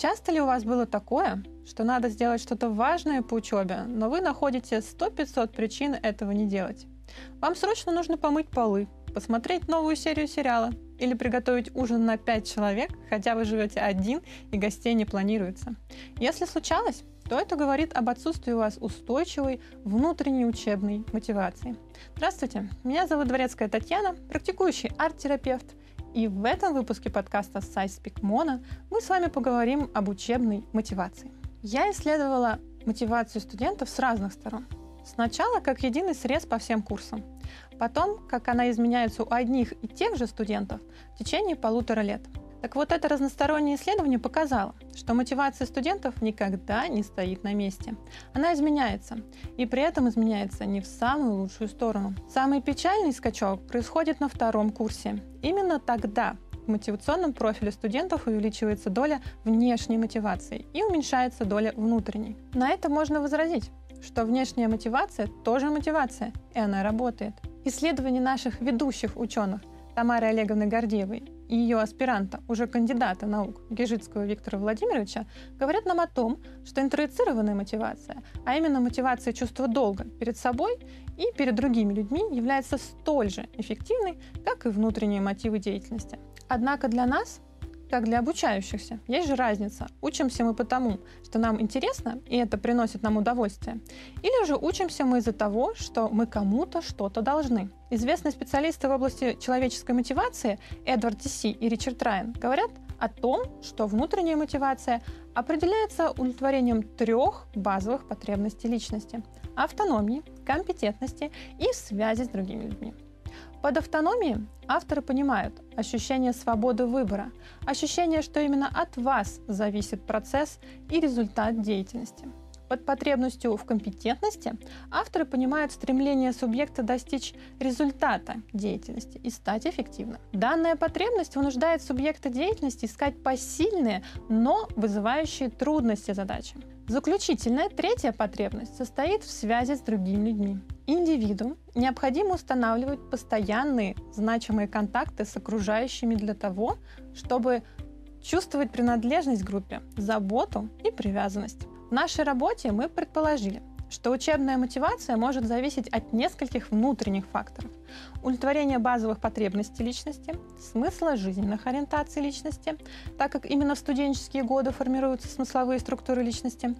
Часто ли у вас было такое, что надо сделать что-то важное по учебе, но вы находите 100-500 причин этого не делать? Вам срочно нужно помыть полы, посмотреть новую серию сериала или приготовить ужин на 5 человек, хотя вы живете один и гостей не планируется. Если случалось, то это говорит об отсутствии у вас устойчивой внутренней учебной мотивации. Здравствуйте, меня зовут Дворецкая Татьяна, практикующий арт-терапевт, и в этом выпуске подкаста SciSpeak Mono мы с вами поговорим об учебной мотивации. Я исследовала мотивацию студентов с разных сторон. Сначала как единый срез по всем курсам, потом как она изменяется у одних и тех же студентов в течение полутора лет – так вот, это разностороннее исследование показало, что мотивация студентов никогда не стоит на месте. Она изменяется, и при этом изменяется не в самую лучшую сторону. Самый печальный скачок происходит на втором курсе. Именно тогда в мотивационном профиле студентов увеличивается доля внешней мотивации и уменьшается доля внутренней. На это можно возразить, что внешняя мотивация тоже мотивация, и она работает. Исследования наших ведущих ученых Тамары Олеговны Гордеевой и ее аспиранта, уже кандидата наук Гежицкого Виктора Владимировича, говорят нам о том, что интроицированная мотивация, а именно мотивация чувства долга перед собой и перед другими людьми, является столь же эффективной, как и внутренние мотивы деятельности. Однако для нас как для обучающихся. Есть же разница. Учимся мы потому, что нам интересно, и это приносит нам удовольствие. Или же учимся мы из-за того, что мы кому-то что-то должны. Известные специалисты в области человеческой мотивации Эдвард Тиси и Ричард Райан говорят о том, что внутренняя мотивация определяется удовлетворением трех базовых потребностей личности – автономии, компетентности и связи с другими людьми. Под автономией авторы понимают ощущение свободы выбора, ощущение, что именно от вас зависит процесс и результат деятельности. Под потребностью в компетентности авторы понимают стремление субъекта достичь результата деятельности и стать эффективным. Данная потребность вынуждает субъекта деятельности искать посильные, но вызывающие трудности задачи. Заключительная третья потребность состоит в связи с другими людьми. Индивиду необходимо устанавливать постоянные значимые контакты с окружающими для того, чтобы чувствовать принадлежность к группе, заботу и привязанность. В нашей работе мы предположили, что учебная мотивация может зависеть от нескольких внутренних факторов. Удовлетворение базовых потребностей личности, смысла жизненных ориентаций личности, так как именно в студенческие годы формируются смысловые структуры личности,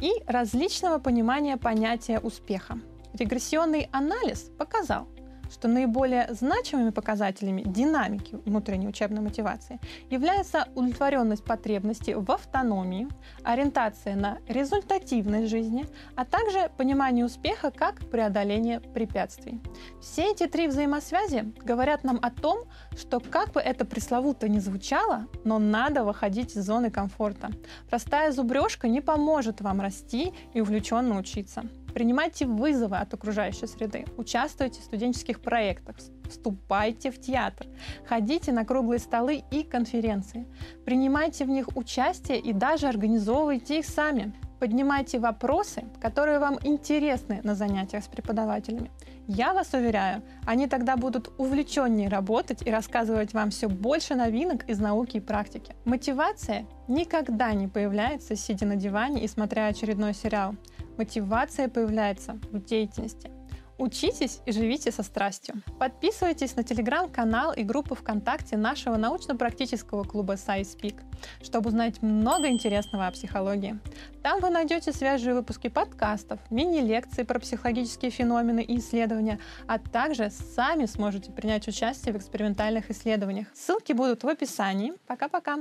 и различного понимания понятия успеха. Регрессионный анализ показал, что наиболее значимыми показателями динамики внутренней учебной мотивации является удовлетворенность потребностей в автономии, ориентация на результативность жизни, а также понимание успеха как преодоление препятствий. Все эти три взаимосвязи говорят нам о том, что как бы это пресловуто ни звучало, но надо выходить из зоны комфорта. Простая зубрежка не поможет вам расти и увлеченно учиться. Принимайте вызовы от окружающей среды, участвуйте в студенческих проектах, вступайте в театр, ходите на круглые столы и конференции, принимайте в них участие и даже организовывайте их сами. Поднимайте вопросы, которые вам интересны на занятиях с преподавателями. Я вас уверяю, они тогда будут увлеченнее работать и рассказывать вам все больше новинок из науки и практики. Мотивация никогда не появляется, сидя на диване и смотря очередной сериал. Мотивация появляется в деятельности. Учитесь и живите со страстью. Подписывайтесь на телеграм-канал и группу ВКонтакте нашего научно-практического клуба SciSpeak, чтобы узнать много интересного о психологии. Там вы найдете свежие выпуски подкастов, мини-лекции про психологические феномены и исследования, а также сами сможете принять участие в экспериментальных исследованиях. Ссылки будут в описании. Пока-пока!